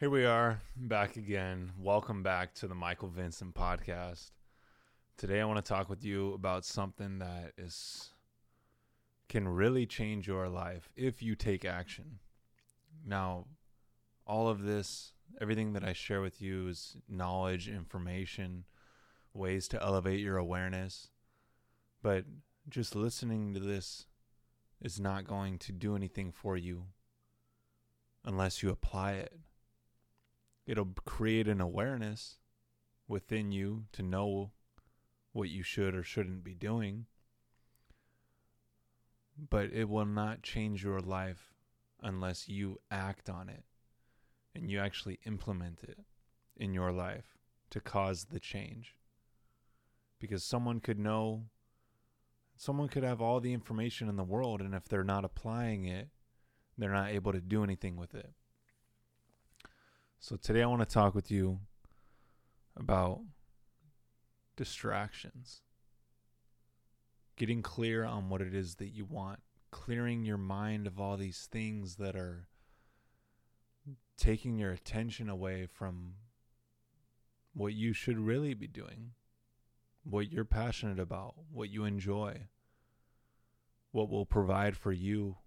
Here we are back again. Welcome back to the Michael Vincent podcast. Today I want to talk with you about something that is can really change your life if you take action. Now, all of this, everything that I share with you is knowledge, information, ways to elevate your awareness. But just listening to this is not going to do anything for you unless you apply it it'll create an awareness within you to know what you should or shouldn't be doing. But it will not change your life unless you act on it and you actually implement it in your life to cause the change. Because someone could know, someone could have all the information in the world, and if they're not applying it, they're not able to do anything with it. So today I want to talk with you about distractions. Getting clear on what it is that you want, clearing your mind of all these things that are taking your attention away from what you should really be doing, what you're passionate about, what you enjoy, what will provide for you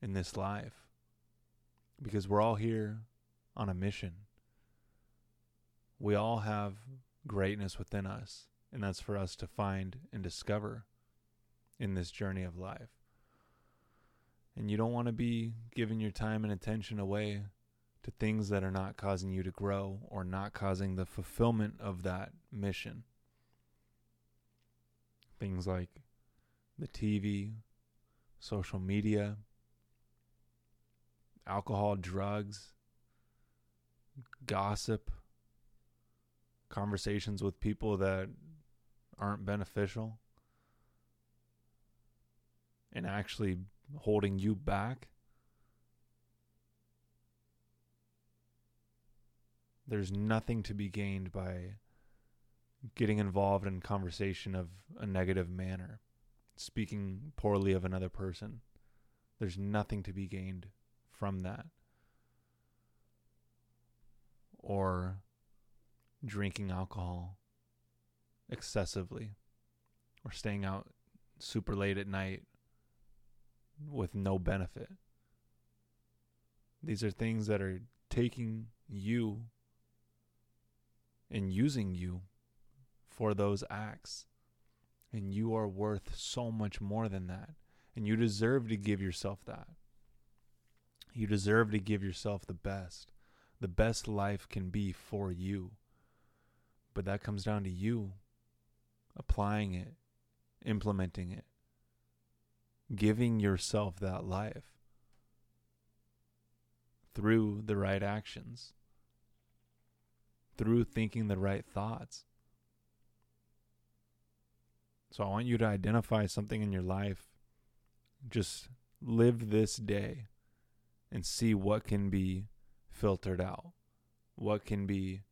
in this life. Because we're all here on a mission. We all have greatness within us, and that's for us to find and discover in this journey of life. And you don't want to be giving your time and attention away to things that are not causing you to grow or not causing the fulfillment of that mission. Things like the TV, social media, alcohol, drugs, gossip, conversations with people that aren't beneficial, and actually holding you back. There's nothing to be gained by getting involved in conversation of a negative manner, speaking poorly of another person. There's nothing to be gained from that or drinking alcohol excessively or staying out super late at night with no benefit. These are things that are taking you and using you for those acts. And you are worth so much more than that. And you deserve to give yourself that. You deserve to give yourself the best the best life can be for you. But that comes down to you applying it, implementing it, giving yourself that life through the right actions, through thinking the right thoughts. So I want you to identify something in your life. Just live this day and see what can be filtered out? What can be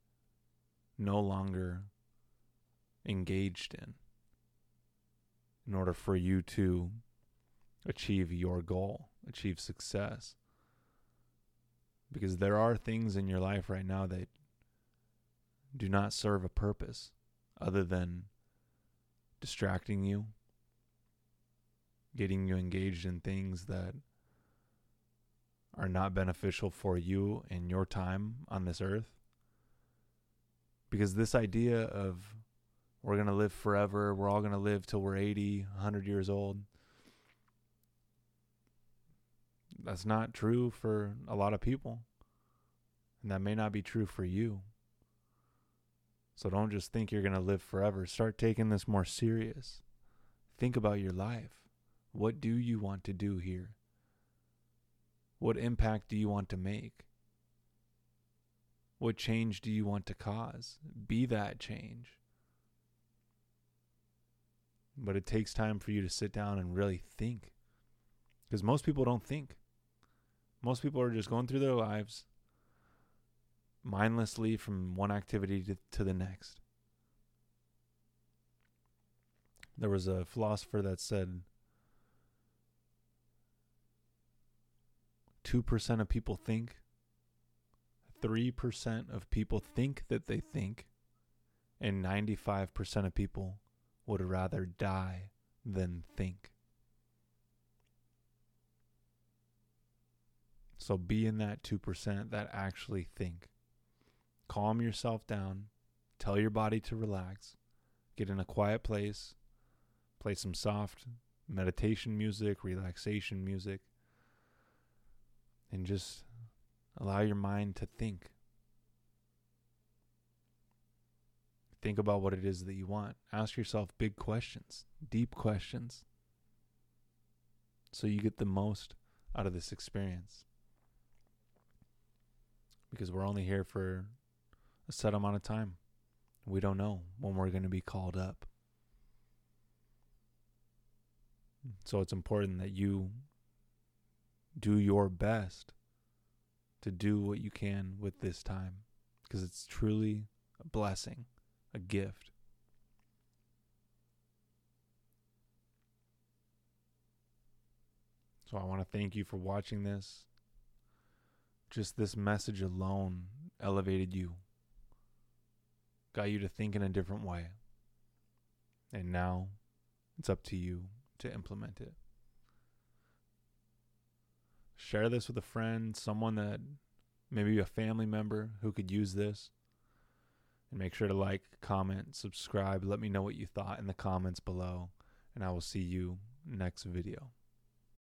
no longer engaged in in order for you to achieve your goal, achieve success? Because there are things in your life right now that do not serve a purpose other than distracting you, getting you engaged in things that are not beneficial for you and your time on this earth. Because this idea of we're going to live forever, we're all going to live till we're 80, 100 years old, that's not true for a lot of people. And that may not be true for you. So don't just think you're going to live forever. Start taking this more serious. Think about your life. What do you want to do here? What impact do you want to make? What change do you want to cause? Be that change. But it takes time for you to sit down and really think. Because most people don't think. Most people are just going through their lives mindlessly from one activity to, to the next. There was a philosopher that said 2% of people think, 3% of people think that they think, and 95% of people would rather die than think. So be in that 2% that actually think. Calm yourself down. Tell your body to relax. Get in a quiet place. Play some soft meditation music, relaxation music. And just allow your mind to think. Think about what it is that you want. Ask yourself big questions, deep questions, so you get the most out of this experience. Because we're only here for a set amount of time. We don't know when we're going to be called up. So it's important that you do your best to do what you can with this time because it's truly a blessing a gift. So I want to thank you for watching this. Just this message alone elevated you, got you to think in a different way. And now it's up to you to implement it. Share this with a friend, someone that maybe a family member who could use this. And make sure to like, comment, subscribe. Let me know what you thought in the comments below. And I will see you next video.